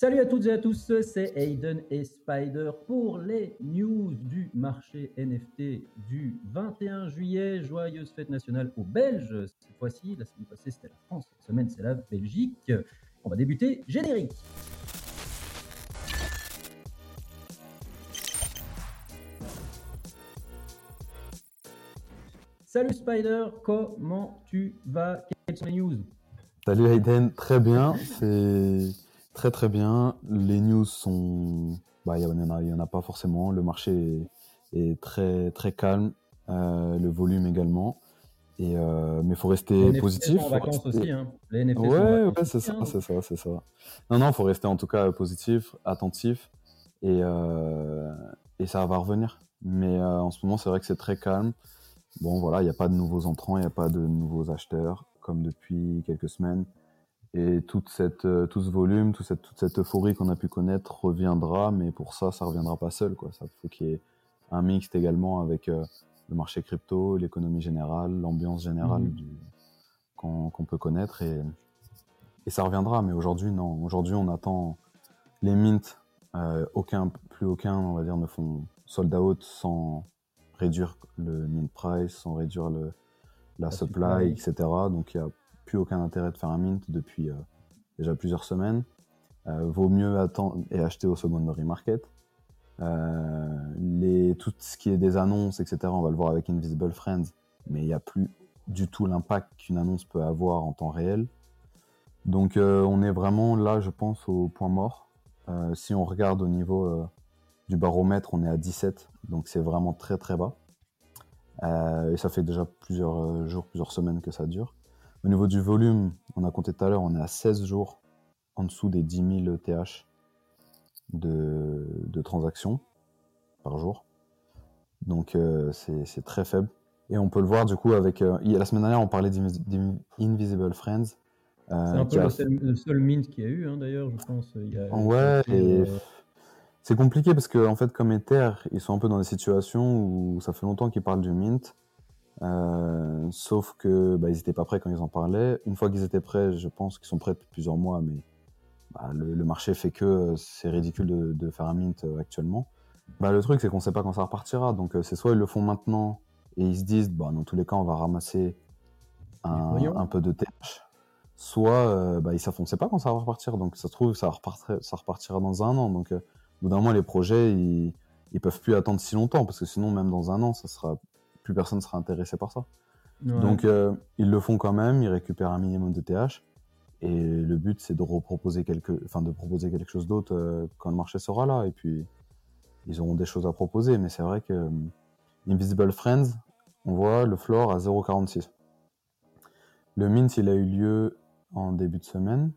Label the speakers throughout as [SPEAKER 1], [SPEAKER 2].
[SPEAKER 1] Salut à toutes et à tous, c'est Aiden et Spider pour les news du marché NFT du 21 juillet. Joyeuse fête nationale aux Belges. Cette fois-ci, la semaine passée c'était la France, cette semaine c'est la Belgique. On va débuter générique. Salut Spider, comment tu vas? Quelles sont les news?
[SPEAKER 2] Salut Aiden, très bien. C'est Très très bien. Les news sont, bah, il y, en a, il y en a pas forcément. Le marché est, très très calme, euh, le volume également. Et euh, mais faut rester
[SPEAKER 1] les
[SPEAKER 2] positif.
[SPEAKER 1] Sont en vacances aussi, hein. Les NFT
[SPEAKER 2] ouais, ouais c'est ça, hein. c'est ça, c'est ça. Non, non, faut rester en tout cas positif, attentif, et euh, et ça va revenir. Mais euh, en ce moment, c'est vrai que c'est très calme. Bon, voilà, il n'y a pas de nouveaux entrants, il n'y a pas de nouveaux acheteurs comme depuis quelques semaines. Et toute cette, euh, tout ce volume, toute cette, toute cette euphorie qu'on a pu connaître reviendra, mais pour ça, ça reviendra pas seul. Quoi. Ça faut qu'il y ait un mix également avec euh, le marché crypto, l'économie générale, l'ambiance générale mmh. qu'on peut connaître, et, et ça reviendra. Mais aujourd'hui, non. Aujourd'hui, on attend les mints. Euh, aucun, plus aucun, on va dire, ne font sold out sans réduire le mint price, sans réduire le, la, supply, etc. Donc il y a plus aucun intérêt de faire un mint depuis euh, déjà plusieurs semaines. Euh, vaut mieux attendre et acheter au secondary market. Euh, les, tout ce qui est des annonces, etc., on va le voir avec Invisible Friends, mais il n'y a plus du tout l'impact qu'une annonce peut avoir en temps réel. Donc on est vraiment là, je pense, au point mort. si on regarde au niveau du baromètre, on est à 17, donc c'est vraiment très très bas. et ça fait déjà plusieurs jours, plusieurs semaines que ça dure. Au niveau du volume, on a compté tout à l'heure, on est à 16 jours en dessous des 10 000 TH de, transactions par jour. Donc euh, c'est très faible. Et on peut le voir du coup avec... Euh, la semaine dernière, on parlait d'Invisible Friends.
[SPEAKER 1] Euh, c'est un peu le, seul, mint qu'il y a eu, hein, d'ailleurs, je pense.
[SPEAKER 2] ouais, et c'est compliqué parce que, en fait, comme Ether, ils sont un peu dans des situations où ça fait longtemps qu'ils parlent du mint. Euh, sauf que bah, ils n'étaient pas prêts quand ils en parlaient. Une fois qu'ils étaient prêts, je pense qu'ils sont prêts depuis plusieurs mois, mais bah, le, marché fait que c'est ridicule de, de, faire un mint euh, actuellement. Bah, le truc, c'est qu'on ne sait pas quand ça repartira. Donc, euh, c'est soit ils le font maintenant et ils se disent, bah, dans tous les cas, on va ramasser un, un peu de TH, soit bah, ils ne sait pas quand ça va repartir. Donc, ça se trouve, ça repartira, ça repartira dans un an. Donc, au bout d'un moment, les projets, ils, ils peuvent plus attendre si longtemps parce que sinon, même dans un an, ça sera plus personne sera intéressé par ça. Donc euh, ils le font quand même, ils récupèrent un minimum de TH. Et le but, c'est de reproposer quelque, enfin de proposer quelque chose d'autre euh, quand le marché sera là. Et puis ils auront des choses à proposer. Mais c'est vrai que euh, Invisible Friends, on voit le floor à 0,46. Le mint, il a eu lieu en début de semaine.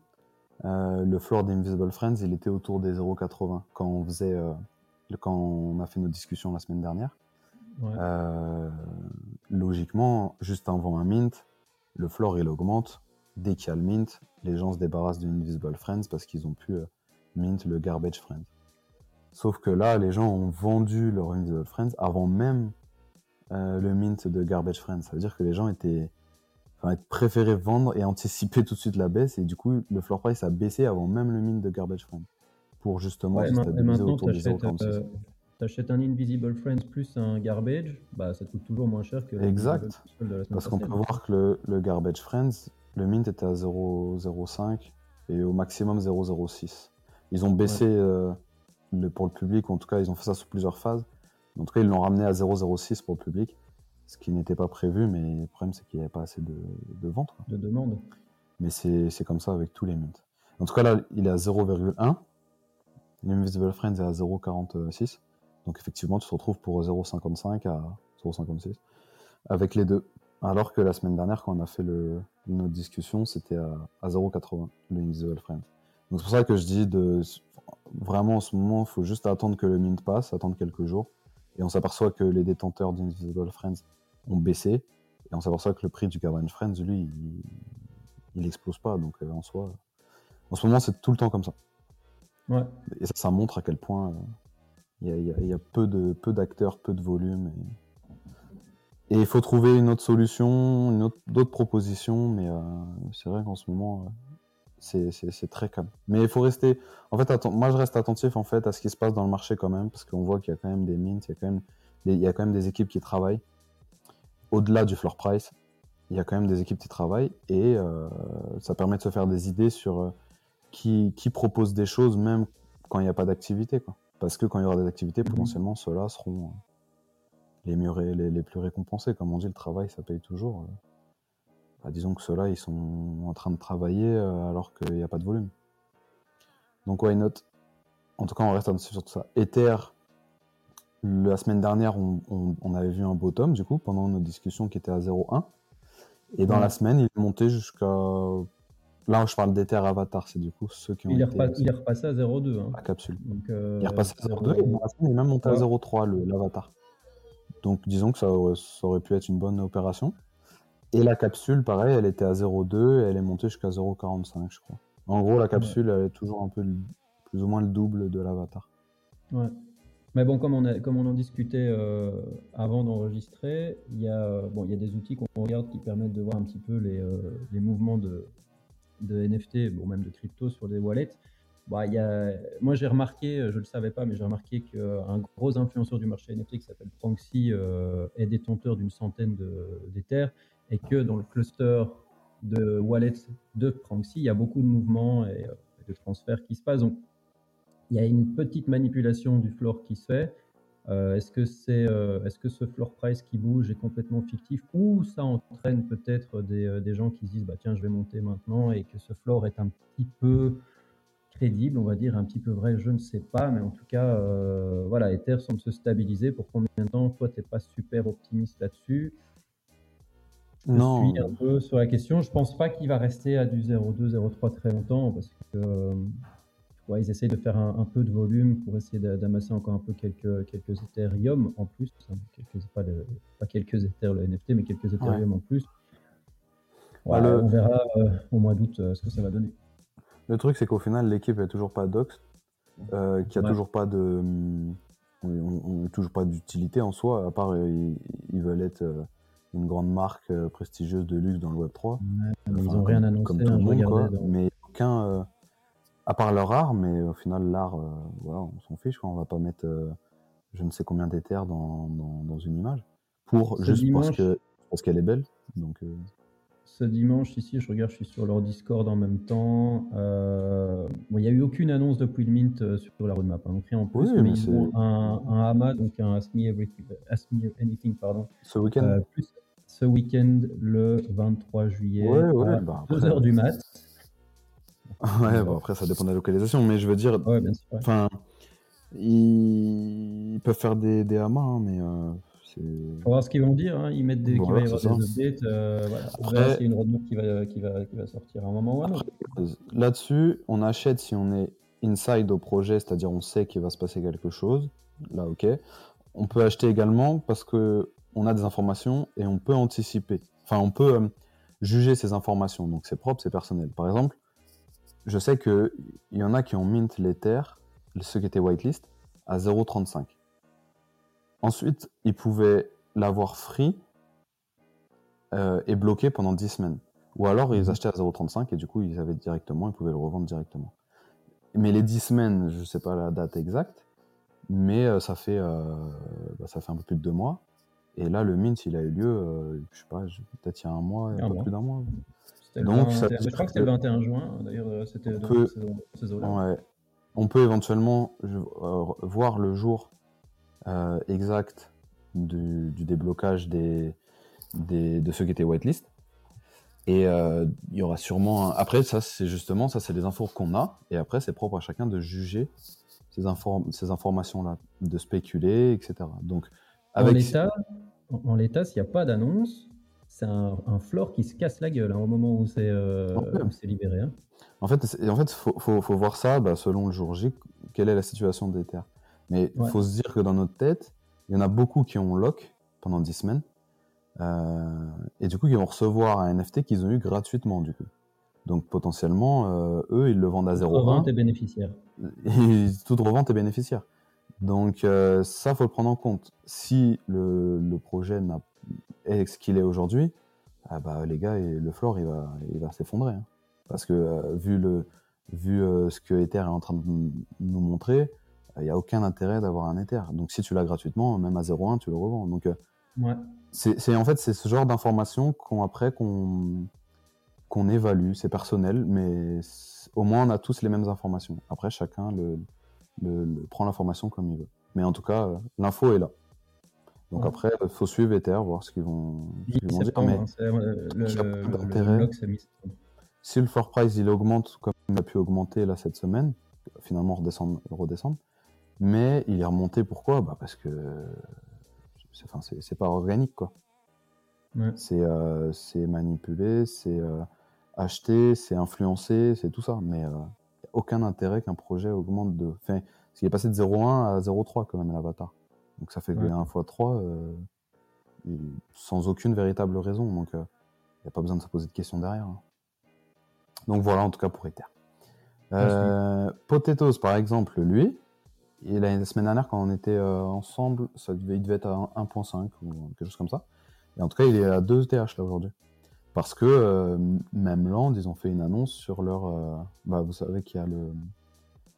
[SPEAKER 2] le floor d'Invisible Friends, il était autour des 0,80 quand on faisait, quand on a fait nos discussions la semaine dernière. Euh, logiquement, juste avant un mint, le floor il augmente. Dès qu'il y a le mint, les gens se débarrassent du Invisible Friends parce qu'ils ont pu euh, mint le Garbage Friends. Sauf que là, les gens ont vendu leur Invisible Friends avant même euh, le mint de Garbage Friends. Ça veut dire que les gens étaient, enfin, préféré vendre et anticiper tout de suite la baisse. Et du coup, le floor price a baissé avant même le mint de Garbage Friends. Pour justement
[SPEAKER 1] ouais, stabiliser autour des 0,46 t'achètes un Invisible Friends plus un Garbage, bah ça coûte toujours moins cher que
[SPEAKER 2] le Exact. Parce qu'on peut voir que le, Garbage Friends, le mint était à 0,05 et au maximum 0,06. Ils ont baissé euh, le, pour le public, en tout cas ils ont fait ça sous plusieurs phases. En tout cas, ils l'ont ramené à 0,06 pour le public, ce qui n'était pas prévu, mais le problème c'est qu'il n'y avait pas assez de, de ventes.
[SPEAKER 1] De demande.
[SPEAKER 2] Mais c'est comme ça avec tous les mints. En tout cas, là, il est à 0,1. L'Invisible Friends est à 0,46. Donc effectivement, tu te retrouves pour 0,55 à 0,56 avec les deux. Alors que la semaine dernière, quand on a fait le, notre discussion, c'était à, à 0,80 le Invisible Friend. Donc c'est pour ça que je dis de vraiment en ce moment, il faut juste attendre que le mint passe, attendre quelques jours. Et on s'aperçoit que les détenteurs d'Invisible Friends ont baissé. Et on s'aperçoit que le prix du Garbage Friends, lui, il, n'explose pas. Donc euh, en soi, en ce moment, c'est tout le temps comme ça.
[SPEAKER 1] Ouais.
[SPEAKER 2] Et ça, ça montre à quel point euh, il y a, peu de peu d'acteurs, peu de volume. Et il faut trouver une autre solution, une autre, d'autres propositions, mais euh, c'est vrai qu'en ce moment, euh, c'est très calme. Mais il faut rester. En fait, moi, je reste attentif en fait à ce qui se passe dans le marché quand même, parce qu'on voit qu'il y a quand même des mints, il y a quand même des, il y a quand même des équipes qui travaillent. Au-delà du floor price, il y a quand même des équipes qui travaillent et euh, ça permet de se faire des idées sur qui, qui propose des choses même quand il n'y a pas d'activité. Parce que quand il y aura des activités, mhm. potentiellement, ceux-là seront euh, les, mieux les, les, plus récompensés. Comme on dit, le travail, ça paye toujours. Bah, disons que ceux-là, ils sont en train de travailler euh, alors qu'il n'y a pas de volume. Donc why not? En tout cas, on reste sur tout ça. Ether, la semaine dernière, on, avait vu un bottom, du coup, pendant nos discussions qui était à 0,1. Et dans la semaine, il est monté jusqu'à... Là, je parle d'Ether Avatar, c'est du coup ceux qui ont
[SPEAKER 1] il est, il est repassé à 0,2. Hein.
[SPEAKER 2] La capsule. Euh, il est repassé à 0,2 et il est même monté à 0,3, l'Avatar. Donc disons que ça aurait pu être une bonne opération. Et la capsule, pareil, elle était à 0,2 et elle est montée jusqu'à 0,45, je crois. En gros, la capsule, elle est toujours un peu plus ou moins le double de l'avatar.
[SPEAKER 1] Ouais. Mais bon, comme on, a, comme on en discutait euh, avant d'enregistrer, il y, a, bon, il y a des outils qu'on regarde qui permettent de voir un petit peu les, euh, les mouvements de, de NFT, bon, même de crypto sur des wallets. Bah, moi, j'ai remarqué, je ne le savais pas, mais j'ai remarqué qu'un gros influenceur du marché NFT qui s'appelle Pranksy euh, est détenteur d'une centaine d'Ethers et que dans le cluster de wallets de Pranksy, il y a beaucoup de mouvements et euh, de transferts qui se passent. Donc, il y a une petite manipulation du floor qui se fait. Euh, est-ce que c'est, euh, est-ce que ce floor price qui bouge est complètement fictif ou ça entraîne peut-être des, des, gens qui se disent bah tiens je vais monter maintenant et que ce floor est un petit peu crédible, on va dire un petit peu vrai, je ne sais pas, mais en tout cas voilà Ether semble se stabiliser. Pour combien de temps? Toi t'es pas super optimiste là-dessus je non. suis un peu sur la question. Je pense pas qu'il va rester à du 0,2, 0,3 très longtemps parce que euh, ils essayent de faire un, peu de volume pour essayer d'amasser encore un peu quelques, quelques Ethereum en plus. Quelques, pas, pas, quelques Ethereum le NFT, mais quelques Ethereum en plus. Bah, on verra euh, au mois d'août euh, ce que ça va donner.
[SPEAKER 2] Le truc, c'est qu'au final, l'équipe n'est toujours pas dox, euh, qu'il n'y a toujours pas de. On, toujours pas d'utilité en soi, à part ils, ils veulent être une grande marque euh, prestigieuse de luxe dans le Web 3.
[SPEAKER 1] ils n'ont rien annoncé, comme tout le
[SPEAKER 2] hein, monde, mais aucun, euh, à part leur art, mais au final l'art, euh, voilà, on s'en fiche, quoi. on va pas mettre je ne sais combien d'éthers dans, dans, une image pour juste parce que parce qu'elle est belle. Donc
[SPEAKER 1] ce dimanche, ici, je regarde, je suis sur leur Discord en même temps. il n'y a eu aucune annonce depuis le Mint sur la roadmap. Hein, en plus, mais, ils ont un, un AMA, donc un Ask Me, Everything, Ask Me Anything, pardon.
[SPEAKER 2] Ce week-end
[SPEAKER 1] ce week-end le 23 juillet
[SPEAKER 2] ouais, ouais, à bah
[SPEAKER 1] 2h du mat.
[SPEAKER 2] Ouais, bon, après ça dépend de la localisation, mais je veux dire, enfin, ils... peuvent faire des, des hamas, hein, mais euh,
[SPEAKER 1] faut voir ce qu'ils vont dire. Hein. Ils mettent des, voilà, des updates. Euh, voilà. Après, c'est une roadmap qui va, qui, va, qui va sortir à un moment ou un autre.
[SPEAKER 2] Là-dessus, on achète si on est inside au projet, c'est-à-dire on sait qu'il va se passer quelque chose. Là, ok. On peut acheter également parce que on a des informations et on peut anticiper. Enfin, on peut euh, juger ces informations. Donc, c'est propre, c'est personnel. Par exemple, je sais qu'il y en a qui ont mint l'Ether, ceux qui étaient whitelist, à 0,35. Ensuite, ils pouvaient l'avoir free euh, et bloqué pendant 10 semaines. Ou alors, ils mhm. achetaient à 0,35 et du coup, ils avaient directement, ils pouvaient le revendre directement. Mais les 10 semaines, je ne sais pas la date exacte, mais euh, ça, fait, bah, ça fait un peu plus de deux mois. Et là, le mint, il a eu lieu, euh, je sais pas, peut-être il y a un mois, un peu plus d'un mois.
[SPEAKER 1] Donc, ça, je crois que c'était le 21 juin, d'ailleurs, euh, c'était
[SPEAKER 2] de ces eaux-là. Ouais. On peut éventuellement euh, voir le jour exact du, déblocage des, des, de ceux qui étaient whitelist. Et il y aura sûrement. Après, ça, c'est justement, ça, c'est des infos qu'on a. Et après, c'est propre à chacun de juger ces, ces informations-là, de spéculer, etc. Donc,
[SPEAKER 1] avec... En l'état, s'il n'y a pas d'annonce, c'est un, un, floor qui se casse la gueule hein, au moment où c'est euh, libéré. Hein.
[SPEAKER 2] En fait, il en fait, faut, faut, voir ça bah, selon le jour J, quelle est la situation des terres. Mais il faut se dire que dans notre tête, il y en a beaucoup qui ont lock pendant 10 semaines. Euh, et du coup, ils vont recevoir un NFT qu'ils ont eu gratuitement, du coup. Donc potentiellement, euh, eux, ils le vendent à 0,1. Toute
[SPEAKER 1] revente est bénéficiaire.
[SPEAKER 2] toute revente est bénéficiaire. Donc euh, ça, faut le prendre en compte. Si le, le projet est ce qu'il est aujourd'hui, ah bah, les gars, le floor, il va, il va s'effondrer. Hein. Parce que euh, vu, le, vu euh, ce que Ether est en train de nous montrer, il n'y a aucun intérêt d'avoir un Ether. Donc si tu l'as gratuitement, même à 0,1, tu le revends. Donc
[SPEAKER 1] Ouais.
[SPEAKER 2] c'est en fait c'est ce genre d'informations qu'on après qu'on qu'on évalue, c'est personnel, mais au moins on a tous les mêmes informations. Après chacun le, le- le- prend l'information comme il veut. Mais en tout cas, euh, l'info est là. Donc
[SPEAKER 1] Ouais.
[SPEAKER 2] après, il faut suivre Ether, voir ce qu'ils vont, ce vont dire. Mais
[SPEAKER 1] hein, euh, le, le- le-
[SPEAKER 2] si le floor price il augmente comme il a pu augmenter là cette semaine, finalement redescendre, redescendre, mais il est remonté pourquoi? Bah Parce que c'est enfin, pas organique quoi.
[SPEAKER 1] Ouais.
[SPEAKER 2] C'est euh, c'est manipulé, c'est euh, acheté, c'est influencé, c'est tout ça. Mais euh, aucun intérêt qu'un projet augmente de. Enfin, parce qu'il est passé de 0,1 à 0,3 quand même l'avatar. Donc ça fait
[SPEAKER 1] Ouais.
[SPEAKER 2] 1 fois 3 euh, et sans aucune véritable raison. Donc il n'y a pas besoin de se poser de questions derrière. hein. Donc voilà en tout cas pour Ether. Euh, Potatoes par exemple, lui, et la, semaine dernière quand on était euh, ensemble, ça devait, il devait être à 1.5 ou quelque chose comme ça. Et en tout cas, il est à 2 TH là aujourd'hui. Parce que euh, même Land, ils ont fait une annonce sur leur. euh, bah, vous savez qu'il y a le,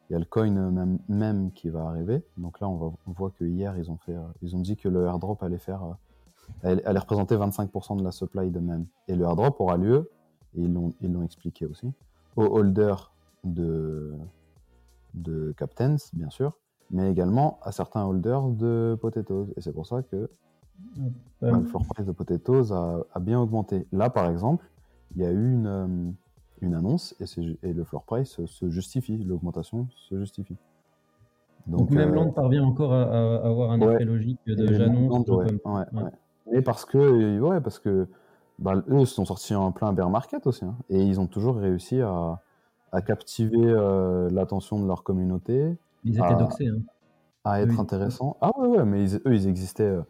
[SPEAKER 2] il y a le coin même, même qui va arriver. Donc là, on, va, on voit que hier, ils ont fait, euh, ils ont dit que le airdrop allait faire, euh, allait, représenter 25% de la supply de même. Et le airdrop aura lieu, et ils l'ont, ils l'ont expliqué aussi, aux holders de, de Captains, bien sûr, mais également à certains holders de Potatoes. Et c'est pour ça que
[SPEAKER 1] Euh,
[SPEAKER 2] bah, le floor price de Potatoes a, a bien augmenté. Là, par exemple, il y a eu une, euh, une annonce et, et le floor price se justifie, l'augmentation se justifie.
[SPEAKER 1] donc, même
[SPEAKER 2] euh,
[SPEAKER 1] Land parvient encore à, à- à avoir un
[SPEAKER 2] ouais.
[SPEAKER 1] effet logique de
[SPEAKER 2] et
[SPEAKER 1] j'annonce.
[SPEAKER 2] Ouais. Mais parce que, ouais, parce que bah, eux sont sortis en plein bear market aussi, hein, et ils ont toujours réussi à, à captiver euh, l'attention de leur communauté,
[SPEAKER 1] Ils étaient doxés. Hein.
[SPEAKER 2] à être
[SPEAKER 1] Oui.
[SPEAKER 2] intéressants. Ah ouais, ouais, mais ils- eux, ils existaient. Euh,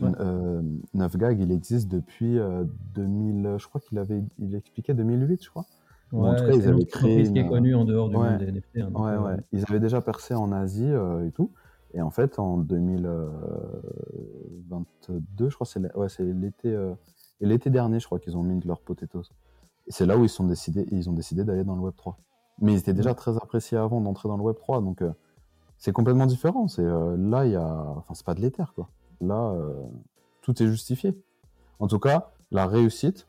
[SPEAKER 1] Ouais.
[SPEAKER 2] euh, 9gag, il existe depuis euh, 2000, je crois qu'il avait, il expliquait 2008, je crois. Bon, en tout cas, ils avaient créé
[SPEAKER 1] qui est
[SPEAKER 2] une-
[SPEAKER 1] connue en dehors du
[SPEAKER 2] Ouais.
[SPEAKER 1] monde des NFT. hein,
[SPEAKER 2] Ouais,
[SPEAKER 1] euh,
[SPEAKER 2] ouais. Ils avaient déjà percé en Asie euh, et tout. Et en fait, en 2022, je crois, c'est ouais, l'été, euh, l'été dernier, je crois qu'ils ont mis de leurs potatoes. Et c'est là où ils sont décidés, ils ont décidé d'aller dans le Web 3. Mais ils étaient déjà très appréciés avant d'entrer dans le Web 3, donc euh, c'est complètement différent. C'est euh, là, il y a, enfin, c'est pas de l'éther, quoi. Là, euh, tout est justifié. En tout cas, la réussite,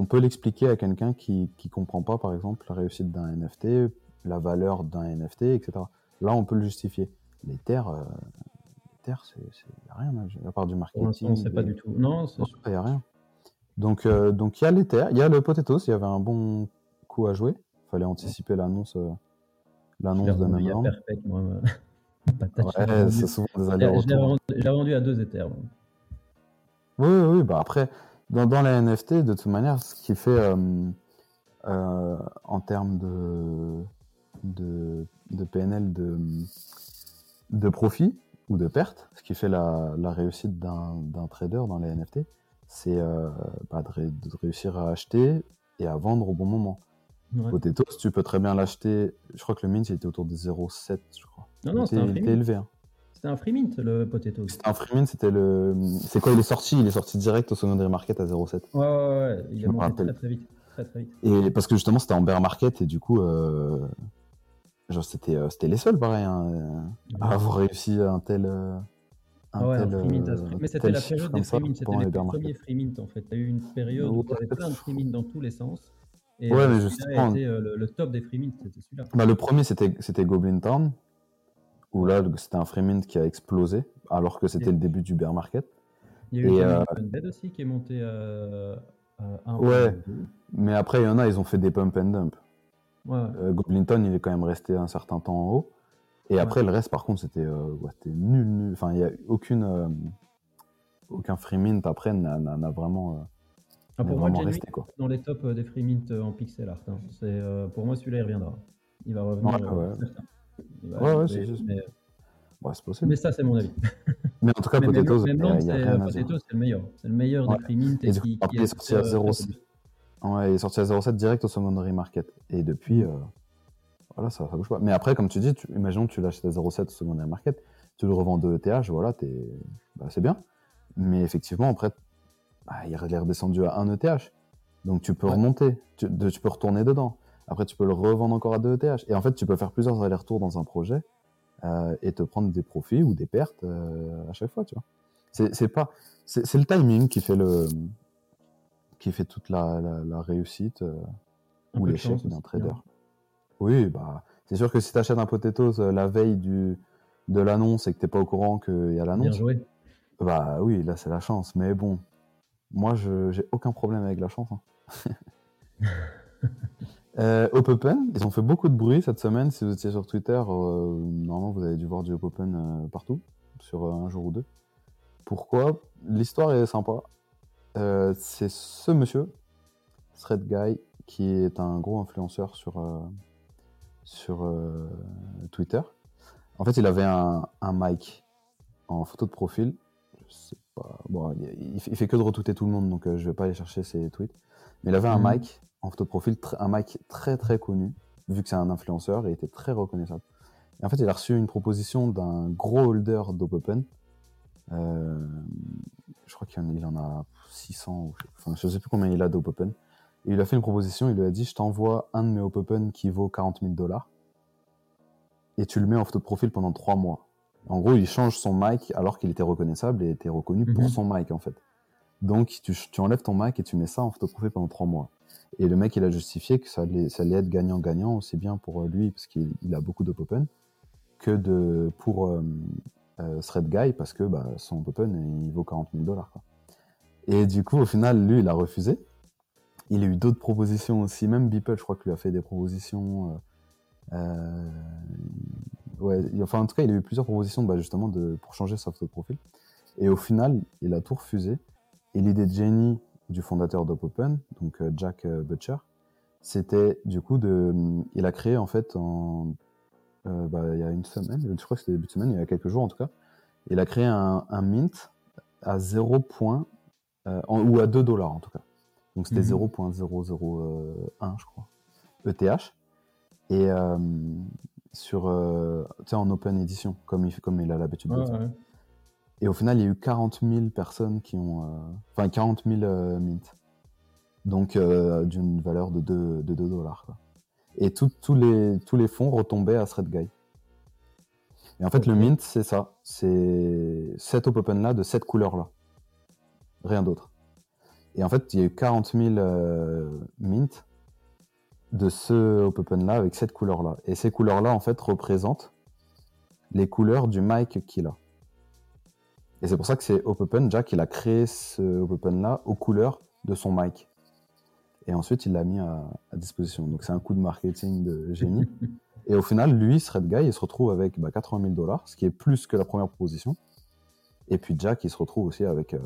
[SPEAKER 2] on peut l'expliquer à quelqu'un qui qui comprend pas, par exemple, la réussite d'un NFT, la valeur d'un NFT, etc. Là, on peut le justifier. Les terres, euh, les terres, c'est c'est- rien, hein, à part du marketing.
[SPEAKER 1] ne sait pas
[SPEAKER 2] des-
[SPEAKER 1] du tout. Non, c'est-
[SPEAKER 2] il n'y a rien. Donc, euh, donc il y a les terres, il y a le potatoes, il y avait un bon coup à jouer. Il fallait anticiper l'annonce euh, l'annonce de même
[SPEAKER 1] moi.
[SPEAKER 2] Ouais, c'est souvent des
[SPEAKER 1] Je
[SPEAKER 2] allers-retours.
[SPEAKER 1] l'ai revendu à deux.
[SPEAKER 2] Oui, oui, oui, bah après, dans, dans les NFT, de toute manière, ce qui fait euh, euh, en termes de, de, de PNL de, de profit ou de perte, ce qui fait la, la réussite d'un trader dans les NFT, c'est euh, bah, de, ré- de réussir à acheter et à vendre au bon moment.
[SPEAKER 1] Ouais.
[SPEAKER 2] Potatoes, tu peux très bien l'acheter, je crois que le mint il était autour de 0,7, je crois.
[SPEAKER 1] Non, non,
[SPEAKER 2] était,
[SPEAKER 1] c'était
[SPEAKER 2] élevé. hein.
[SPEAKER 1] C'était un free mint, le potato.
[SPEAKER 2] C'était un free mint, c'était le. C'est quoi Il est sorti Il est sorti direct au secondary market à 0,7.
[SPEAKER 1] Ouais, ouais, ouais. Il
[SPEAKER 2] Je
[SPEAKER 1] est monté très, très vite. Très, très vite.
[SPEAKER 2] Et parce que justement, c'était en bear market et du coup, euh, genre c'était euh, c'était les seuls, pareil, hein, à avoir réussi un tel. euh, un
[SPEAKER 1] ouais, un free mint. un free- Mais c'était la période des free mint. C'était les, premiers free mint, en fait. Tu as eu une période où
[SPEAKER 2] Ouais,
[SPEAKER 1] tu avais plein de free mint dans tous les sens. Et
[SPEAKER 2] Ouais, mais justement-
[SPEAKER 1] le, le top des free mint, c'était celui-là.
[SPEAKER 2] Bah, le premier, c'était Goblin Town, où là, c'était un free mint qui a explosé, alors que c'était le début du bear market.
[SPEAKER 1] Il y a eu
[SPEAKER 2] euh,
[SPEAKER 1] Bed aussi qui est monté à, à 1.
[SPEAKER 2] Ouais. Mais après, il y en a, ils ont fait des pump and dump.
[SPEAKER 1] Ouais.
[SPEAKER 2] Euh, il est quand même resté un certain temps en haut. Et
[SPEAKER 1] Ouais.
[SPEAKER 2] après, le reste, par contre, c'était euh, ouais, nul, nul. Enfin, il n'y a aucune, euh, aucun free mint après n'a vraiment, euh,
[SPEAKER 1] Ah, pour moi,
[SPEAKER 2] resté. Quoi.
[SPEAKER 1] dans les tops euh, des free mint euh, en pixel art. hein. Euh, pour moi, celui-là, il reviendra. Il va revenir.
[SPEAKER 2] Ouais, ouais. c'est juste.
[SPEAKER 1] Mais,
[SPEAKER 2] possible.
[SPEAKER 1] mais ça, c'est mon avis.
[SPEAKER 2] Mais en tout cas, Potatoes,
[SPEAKER 1] c'est- le meilleur. C'est le meilleur
[SPEAKER 2] Ouais.
[SPEAKER 1] des.
[SPEAKER 2] Et
[SPEAKER 1] qui,
[SPEAKER 2] après,
[SPEAKER 1] qui
[SPEAKER 2] il est sorti à
[SPEAKER 1] euh,
[SPEAKER 2] 0,6. Ouais, il est sorti à 0,7 direct au secondary market. Et depuis, euh, voilà, ça, ça bouge pas. Mais après, comme tu dis, tu, imaginons que tu l'achètes à 0,7 au secondary market, tu le revends 2 ETH, voilà, bah, c'est bien. Mais effectivement, après, bah, il est redescendu à 1 ETH. Donc tu peux
[SPEAKER 1] Ouais.
[SPEAKER 2] remonter, tu, de- tu peux retourner dedans. Après, tu peux le revendre encore à 2 ETH. Et en fait, tu peux faire plusieurs allers-retours dans un projet euh, et te prendre des profits ou des pertes euh, à chaque fois, tu vois. C'est pas, c'est le timing qui fait le, qui fait toute la, la, la réussite euh, ou l'échec d'un trader.
[SPEAKER 1] hein.
[SPEAKER 2] Oui, bah, c'est sûr que si tu achètes un potatoes euh, la veille du, de l'annonce et que t'es pas au courant qu'il y a l'annonce, bah oui, là c'est la chance. Mais bon, moi je j'ai aucun problème avec la chance. hein. euh, Hop Open, ils ont fait beaucoup de bruit cette semaine. Si vous étiez sur Twitter, euh, normalement vous avez dû voir du Hop Open euh, partout, sur euh, un jour ou deux. Pourquoi? L'histoire est sympa. C'est ce monsieur, Thread Guy, qui est un gros influenceur sur, sur Twitter. En fait, il avait un, un mic en photo de profil. Il, il fait- que de retweeter tout le monde, donc je vais pas aller chercher ses tweets. Mais il avait un
[SPEAKER 1] Mhm.
[SPEAKER 2] mic en photo de profil, un mic très très connu, vu que c'est un influenceur et il était très reconnaissable. Et en fait, il a reçu une proposition d'un gros holder d'Op Open. Euh, je crois qu'il en, a 600, ou, enfin, je sais plus combien il a d'Op Open. Et il a fait une proposition, il lui a dit Je t'envoie un de mes Op Open qui vaut 40 000 dollars et tu le mets en photo de profil pendant 3 mois. En gros, il change son mic alors qu'il était reconnaissable et était reconnu pour
[SPEAKER 1] Mhm.
[SPEAKER 2] son mic en fait. Donc tu, enlèves ton mic et tu mets ça en photo de profil pendant 3 mois. Et le mec, il a justifié que ça allait, être gagnant-gagnant aussi bien pour lui, parce qu'il il a beaucoup d'Op Open, que de, pour euh, euh, Thread Guy, parce que bah, son Op Open, il vaut 40 000 dollars. Et du coup, au final, lui, il a refusé. Il a eu d'autres propositions aussi, même Beeple, je crois que lui a fait des propositions. euh, euh, ouais, enfin, en tout cas, il a eu plusieurs propositions bah, justement de, pour changer sa photo de profil. Et au final, il a tout refusé. Et l'idée de génie du fondateur d'Op Open, donc euh, Jack euh, Butcher, c'était du coup de. Il a créé en fait en. euh, bah, il y a une semaine, je crois que c'était début de semaine, il y a quelques jours en tout cas. Il a créé un, un mint à 0. point, euh, en- ou à 2 dollars en tout cas. Donc c'était
[SPEAKER 1] Mhm.
[SPEAKER 2] 0.001, je crois, ETH. Et euh, sur, euh, tu sais, en open edition, comme il, fait- comme il a l'habitude de
[SPEAKER 1] Ouais,
[SPEAKER 2] faire.
[SPEAKER 1] ouais.
[SPEAKER 2] Et au final, il y a eu 40 000 personnes qui ont. euh, Enfin, 40 000 euh, mints. Donc, euh, d'une valeur de 2, de 2 dollars. quoi. Et tout- tous les, tous les fonds retombaient à ThreadGuy. Et en fait, le mint, c'est ça. C'est cette Op Open-là de cette couleur-là. Rien d'autre. Et en fait, il y a eu 40 000 euh, mints de ce Op Open-là avec cette couleur-là. Et ces couleurs-là, en fait, représentent les couleurs du mic qu'il a. Et c'est pour ça que c'est Op Open. Jack, il a créé ce Op Open-là aux couleurs de son mic. Et ensuite, il l'a mis à, à disposition. Donc, c'est un coup de marketing de génie. Et au final, lui, Thread Guy, il se retrouve avec bah, 80 000 dollars, ce qui est plus que la première proposition. Et puis Jack, il se retrouve aussi avec euh,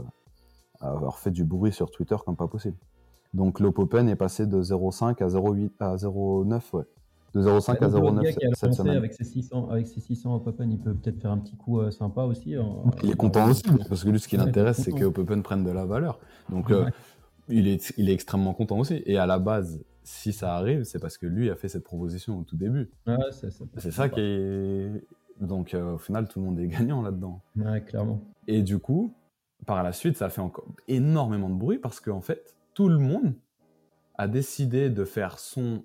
[SPEAKER 2] avoir fait du bruit sur Twitter comme pas possible. Donc l'Op Open est passé de 0,5 à 0,8 à 0,9, ouais. De 0,5 à
[SPEAKER 1] Donc, le
[SPEAKER 2] 0,9
[SPEAKER 1] gars qui a
[SPEAKER 2] cette semaine.
[SPEAKER 1] avec ses 600, avec ses 600 Hop Open, il peut peut-être faire un petit coup euh, sympa aussi. en-
[SPEAKER 2] Il est
[SPEAKER 1] en-
[SPEAKER 2] content aussi, parce que lui, ce qui
[SPEAKER 1] Ouais,
[SPEAKER 2] l'intéresse, c'est que Op Open prenne de la valeur. Donc, euh, il, est, il est extrêmement content aussi. Et à la base, si ça arrive, c'est parce que lui a fait cette proposition au tout début.
[SPEAKER 1] Ouais, c'est
[SPEAKER 2] ça qui est. Donc, euh, au final, tout le monde est gagnant là-dedans.
[SPEAKER 1] Ouais, clairement.
[SPEAKER 2] Et du coup, par la suite, ça a fait encore énormément de bruit parce qu'en fait, tout le monde a décidé de faire son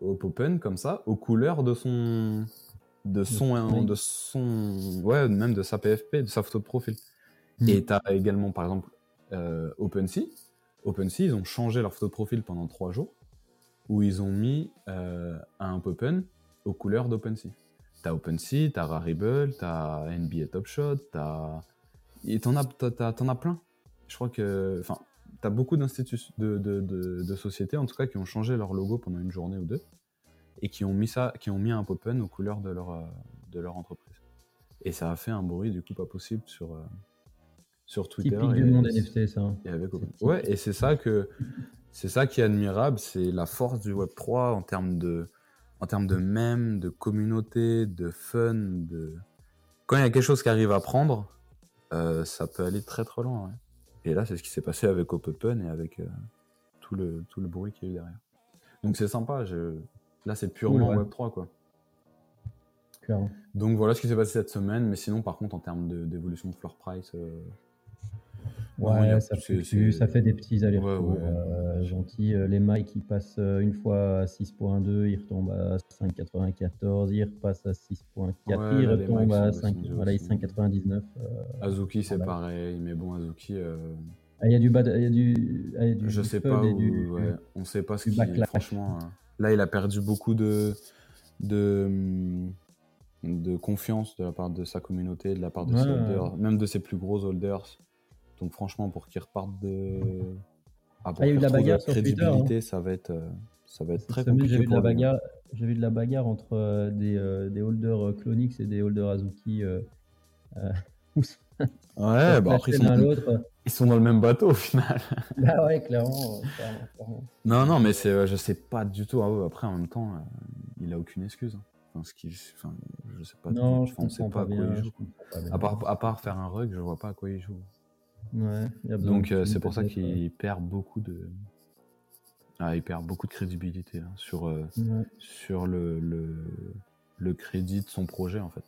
[SPEAKER 2] Op Open comme ça, aux couleurs de son. De son,
[SPEAKER 1] son
[SPEAKER 2] de son, ouais, même de sa PFP, de sa photo de profil.
[SPEAKER 1] Mm.
[SPEAKER 2] Et tu as également, par exemple, euh, OpenSea. OpenSea, ils ont changé leur photo de profil pendant trois jours, où ils ont mis euh, un Op Open aux couleurs d'OpenSea. T'as OpenSea, t'as Rarible, t'as NBA Top Shot, t'as. Et t'en as, t'en as plein. Je crois que. Enfin, t'as beaucoup d'institutions, de, de, de, de sociétés, en tout cas, qui ont changé leur logo pendant une journée ou deux, et qui ont mis ça, qui ont mis un Open aux couleurs de leur, euh, de leur entreprise. Et ça a fait un bruit, du coup, pas possible sur, euh, sur Twitter.
[SPEAKER 1] Typique
[SPEAKER 2] et-
[SPEAKER 1] du monde NFT, ça. hein.
[SPEAKER 2] et avec. Ouais, et c'est ça que c'est ça qui est admirable, c'est la force du Web 3 en termes de en termes de mèmes, de communauté, de fun, de quand il y a quelque chose qui arrive à prendre, euh, ça peut aller très très loin. ouais. Et là, c'est ce qui s'est passé avec Op Open et avec euh, tout le tout le bruit qu'il y a eu derrière. Donc c'est sympa. Je... Là, c'est purement
[SPEAKER 1] Cool, ouais.
[SPEAKER 2] Web 3 quoi.
[SPEAKER 1] Clairement.
[SPEAKER 2] Donc voilà ce qui s'est passé cette semaine. Mais sinon, par contre, en termes de- d'évolution de floor price, euh,
[SPEAKER 1] Ouais, ça, ça fait des petits allers-retours euh, gentils. Euh, les mailles qui passent euh, une fois à 6.2, ils retombent à 5.94, ils repassent à 6.4, ils retombent à 5.99.
[SPEAKER 2] Azuki, c'est pareil, mais bon, Azuki.
[SPEAKER 1] Ah, il y a du bad, il y a du,
[SPEAKER 2] ah, du je sais pas où, du, ouais. on sait pas ce qu'il franchement là il a perdu beaucoup de de de confiance de la part de sa communauté de la part de ses holders même de ses plus gros holders donc franchement, pour qu'ils repartent de...
[SPEAKER 1] Ah, ah, il y a eu de la bagarre sur crédibilité,
[SPEAKER 2] hein. ça va être, euh, ça va être très compliqué.
[SPEAKER 1] J'ai vu, de la bagarre, j'ai vu de la bagarre entre euh, des, euh, des, holders Clonix et des holders Azuki.
[SPEAKER 2] ouais, bah après, ils sont, ils sont, dans le même bateau au final.
[SPEAKER 1] bah ouais, clairement.
[SPEAKER 2] Non, non, mais c'est, je sais pas du tout. Ah après, en même temps, il a aucune excuse. Hein. Enfin, ce qui, enfin, je sais pas.
[SPEAKER 1] Non, je ne sais
[SPEAKER 2] pas,
[SPEAKER 1] à quoi il
[SPEAKER 2] joue. À part, à part faire un rug, je vois pas à quoi il joue.
[SPEAKER 1] Donc
[SPEAKER 2] euh, c'est pour ça qu'il perd beaucoup de. Ah, il perd beaucoup de crédibilité hein, sur, euh, sur le, le, le, crédit de son projet en fait.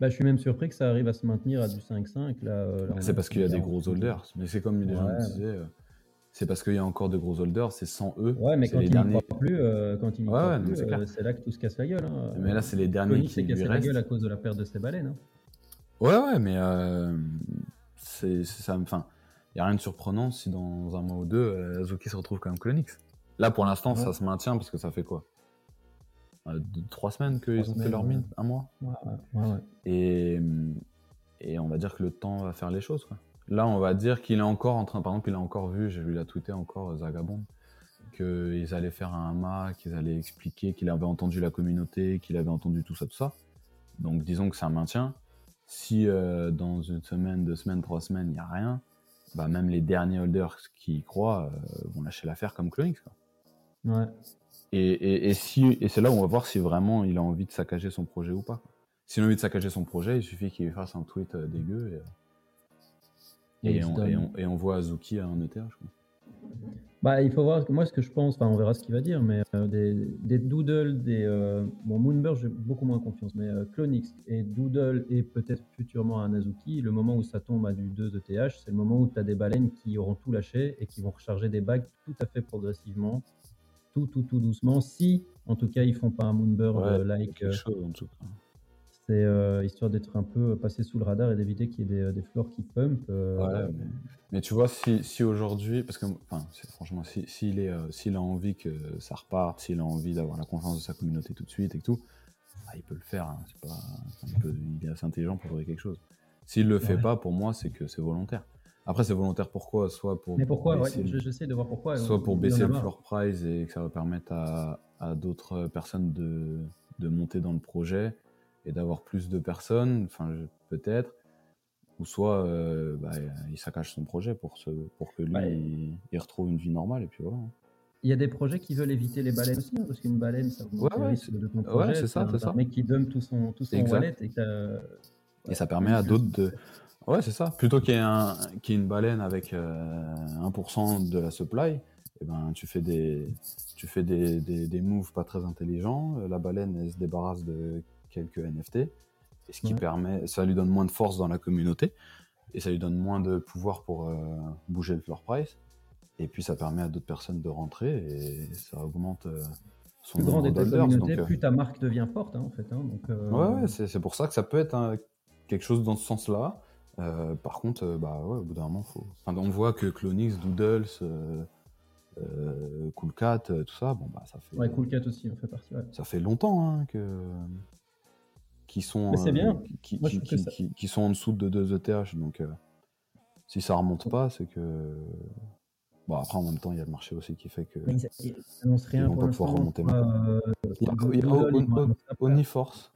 [SPEAKER 1] Bah, je suis même surpris que ça arrive à se maintenir à du 5-5.
[SPEAKER 2] Euh, là, c'est parce qu'il y a des gros holders. Mais c'est comme les gens disaient, c'est parce qu'il y a encore de gros holders, c'est sans eux.
[SPEAKER 1] Ouais, mais quand il n'y croit plus, quand il plus, c'est là que tout se casse la gueule. Hein.
[SPEAKER 2] Mais là, c'est les derniers qui
[SPEAKER 1] s'est cassé la gueule à cause de la perte de ses baleines. Hein.
[SPEAKER 2] Ouais, ouais, mais c'est ça. Enfin, il y a rien de surprenant si dans un mois ou deux, euh, Azuki se retrouve quand même Clonix. Là, pour l'instant, ça se maintient parce que ça fait quoi? Euh, Trois semaines qu'ils ont fait leur mine, un mois? Et, et on va dire que le temps va faire les choses. Quoi. Là, on va dire qu'il est encore en train, par exemple, il a encore vu, j'ai vu la tweeter encore Zagabond, qu'ils allaient faire un hamac, qu'ils allaient expliquer qu'il avait entendu la communauté, qu'il avait entendu tout ça, tout ça. Donc disons que c'est un maintien. Si euh, dans une semaine, deux semaines, trois semaines, il n'y a rien, bah, même les derniers holders qui y croient euh, vont lâcher l'affaire comme Clonix.
[SPEAKER 1] Ouais.
[SPEAKER 2] Et, et, si, et c'est là où on va voir si vraiment il a envie de saccager son projet ou pas. S'il a envie de saccager son projet, il suffit qu'il fasse un tweet euh, dégueu et, et, on, voit Azuki en ETH, je.
[SPEAKER 1] Bah, il faut voir, moi, ce que je pense, enfin, on verra ce qu'il va dire, mais euh, des, des, Doodle, des. Euh, bon, Moonbird, j'ai beaucoup moins confiance, mais euh, Clonix et Doodle et peut-être futurement un Azuki, le moment où ça tombe à du 2 ETH, c'est le moment où tu as des baleines qui auront tout lâché et qui vont recharger des bagues tout à fait progressivement, tout, tout, tout doucement, si, en tout cas, ils font pas un
[SPEAKER 2] chose, en tout cas.
[SPEAKER 1] C'est euh, histoire d'être un peu passé sous le radar et d'éviter qu'il y ait des, des flores qui pump.
[SPEAKER 2] Euh, mais, tu vois, si, si aujourd'hui, parce que enfin, franchement, s'il est, euh, s'il a envie que ça reparte, s'il a envie d'avoir la confiance de sa communauté tout de suite et tout, bah, il peut le faire. Hein, pas, il, est assez intelligent pour trouver quelque chose. S'il le fait pas, pour moi, c'est que c'est volontaire. Après, c'est volontaire pourquoi Soit pour.
[SPEAKER 1] Mais pourquoi? J'essaie de voir pourquoi.
[SPEAKER 2] Soit pour baisser le floor price et que ça va permettre à, à d'autres personnes de, de monter dans le projet et d'avoir plus de personnes, enfin peut-être, ou soit euh, bah, il saccage son projet pour, se, pour que lui il, retrouve une vie normale et puis voilà.
[SPEAKER 1] Il y a des projets qui veulent éviter les baleines aussi, hein, parce qu'une baleine, ça
[SPEAKER 2] augmente ouais, le risque de ton projet. Ouais, c'est ça, c'est ça.
[SPEAKER 1] Un mec qui donne tout son, tout son wallet et
[SPEAKER 2] Et ça permet à d'autres de. Ouais, c'est ça. Plutôt qu'il y ait, un, une baleine avec 1% euh, de la supply, eh ben, tu fais, des, tu fais des, des, des moves pas très intelligents. La baleine, elle se débarrasse de quelques NFT, et ce qui permet, ça lui donne moins de force dans la communauté, et ça lui donne moins de pouvoir pour euh, bouger le floor price, et puis ça permet à d'autres personnes de rentrer, et ça augmente euh, son
[SPEAKER 1] plus grande communauté, euh, plus ta marque devient forte, hein, en fait. Hein, donc,
[SPEAKER 2] Ouais, c'est pour ça que ça peut être quelque chose dans ce sens-là. par contre, bah ouais, au bout d'un moment, faut. on voit que Clonix, Doodles, Coolcat, tout ça, bon bah ça fait.
[SPEAKER 1] Ouais, Coolcat aussi, on fait partie.
[SPEAKER 2] Ça fait longtemps hein, que qui sont,
[SPEAKER 1] bien.
[SPEAKER 2] Qui, qui, sont en dessous de 2 ETH. Donc, euh, si ça remonte pas, c'est que. Bon, après, en même temps, il y a le marché aussi qui fait que.
[SPEAKER 1] ils n'annoncent rien
[SPEAKER 2] vont pas pouvoir remonter euh, a, Oniforce.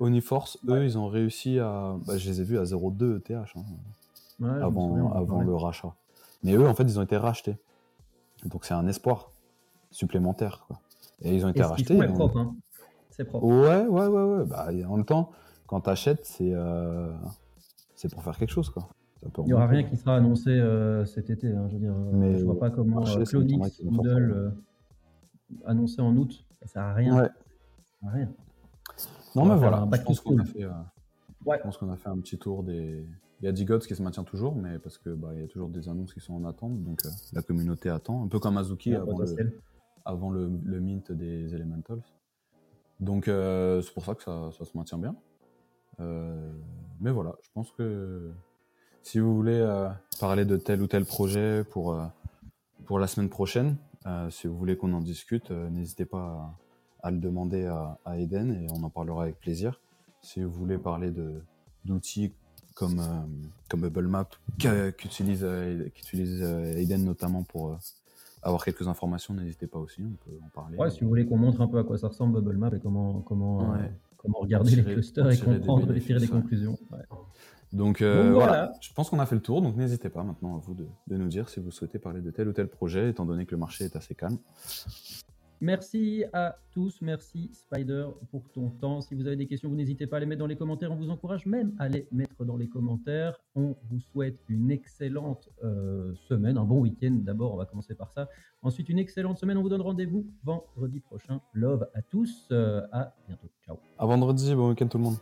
[SPEAKER 2] Oniforce, eux, ils ont réussi à. Bah, je les ai vus à 0,2 ETH hein, avant, avant le rachat. Mais eux, en fait, ils ont été rachetés. Donc, c'est un espoir supplémentaire. Quoi. Et ils ont été rachetés.
[SPEAKER 1] Hein?
[SPEAKER 2] Ouais, ouais, ouais, ouais. Bah, en même temps, quand tu achètes, c'est euh, c'est pour faire quelque chose, quoi.
[SPEAKER 1] Il n'y aura rien qui sera annoncé euh, cet été. Hein, je veux dire, euh, Mais je vois pas comment Clonix, Moodle, annoncé en août, ça sert à rien.
[SPEAKER 2] Ouais.
[SPEAKER 1] À rien.
[SPEAKER 2] Non, mais voilà.
[SPEAKER 1] je pense qu'on
[SPEAKER 2] a fait, Je pense qu'on a fait un petit tour des. Il y a Digots qui se maintient toujours, mais parce que bah, il y a toujours des annonces qui sont en attente, donc euh, la communauté attend, un peu comme Azuki avant, le, avant le, mint des Elementals. Donc euh, c'est pour ça que ça, ça, se maintient bien. Euh, mais voilà, je pense que si vous voulez parler de tel ou tel projet pour, pour la semaine prochaine, si vous voulez qu'on en discute, n'hésitez pas à, le demander à, à Eden et on en parlera avec plaisir. Si vous voulez parler d'outils comme, euh, comme Bubble Map, qu'utilise euh, qu'utilise euh, Aiden notamment pour avoir quelques informations, n'hésitez pas aussi, on peut en parler.
[SPEAKER 1] Ouais, si vous voulez qu'on montre un peu à quoi ça ressemble Bubble Map et comment, comment, comment regarder les clusters et comprendre et tirer des conclusions.
[SPEAKER 2] Donc, voilà. je pense qu'on a fait le tour, donc n'hésitez pas maintenant à vous de, de, nous dire si vous souhaitez parler de tel ou tel projet, étant donné que le marché est assez calme.
[SPEAKER 1] Merci à tous, merci Spider pour ton temps. Si vous avez des questions, vous n'hésitez pas à les mettre dans les commentaires. On vous encourage même à les mettre dans les commentaires. On vous souhaite une excellente euh, semaine, un bon week-end d'abord, on va commencer par ça. Ensuite, une excellente semaine. On vous donne rendez-vous vendredi prochain. Love à tous. Euh, à bientôt. Ciao.
[SPEAKER 2] À vendredi, bon week-end tout le monde.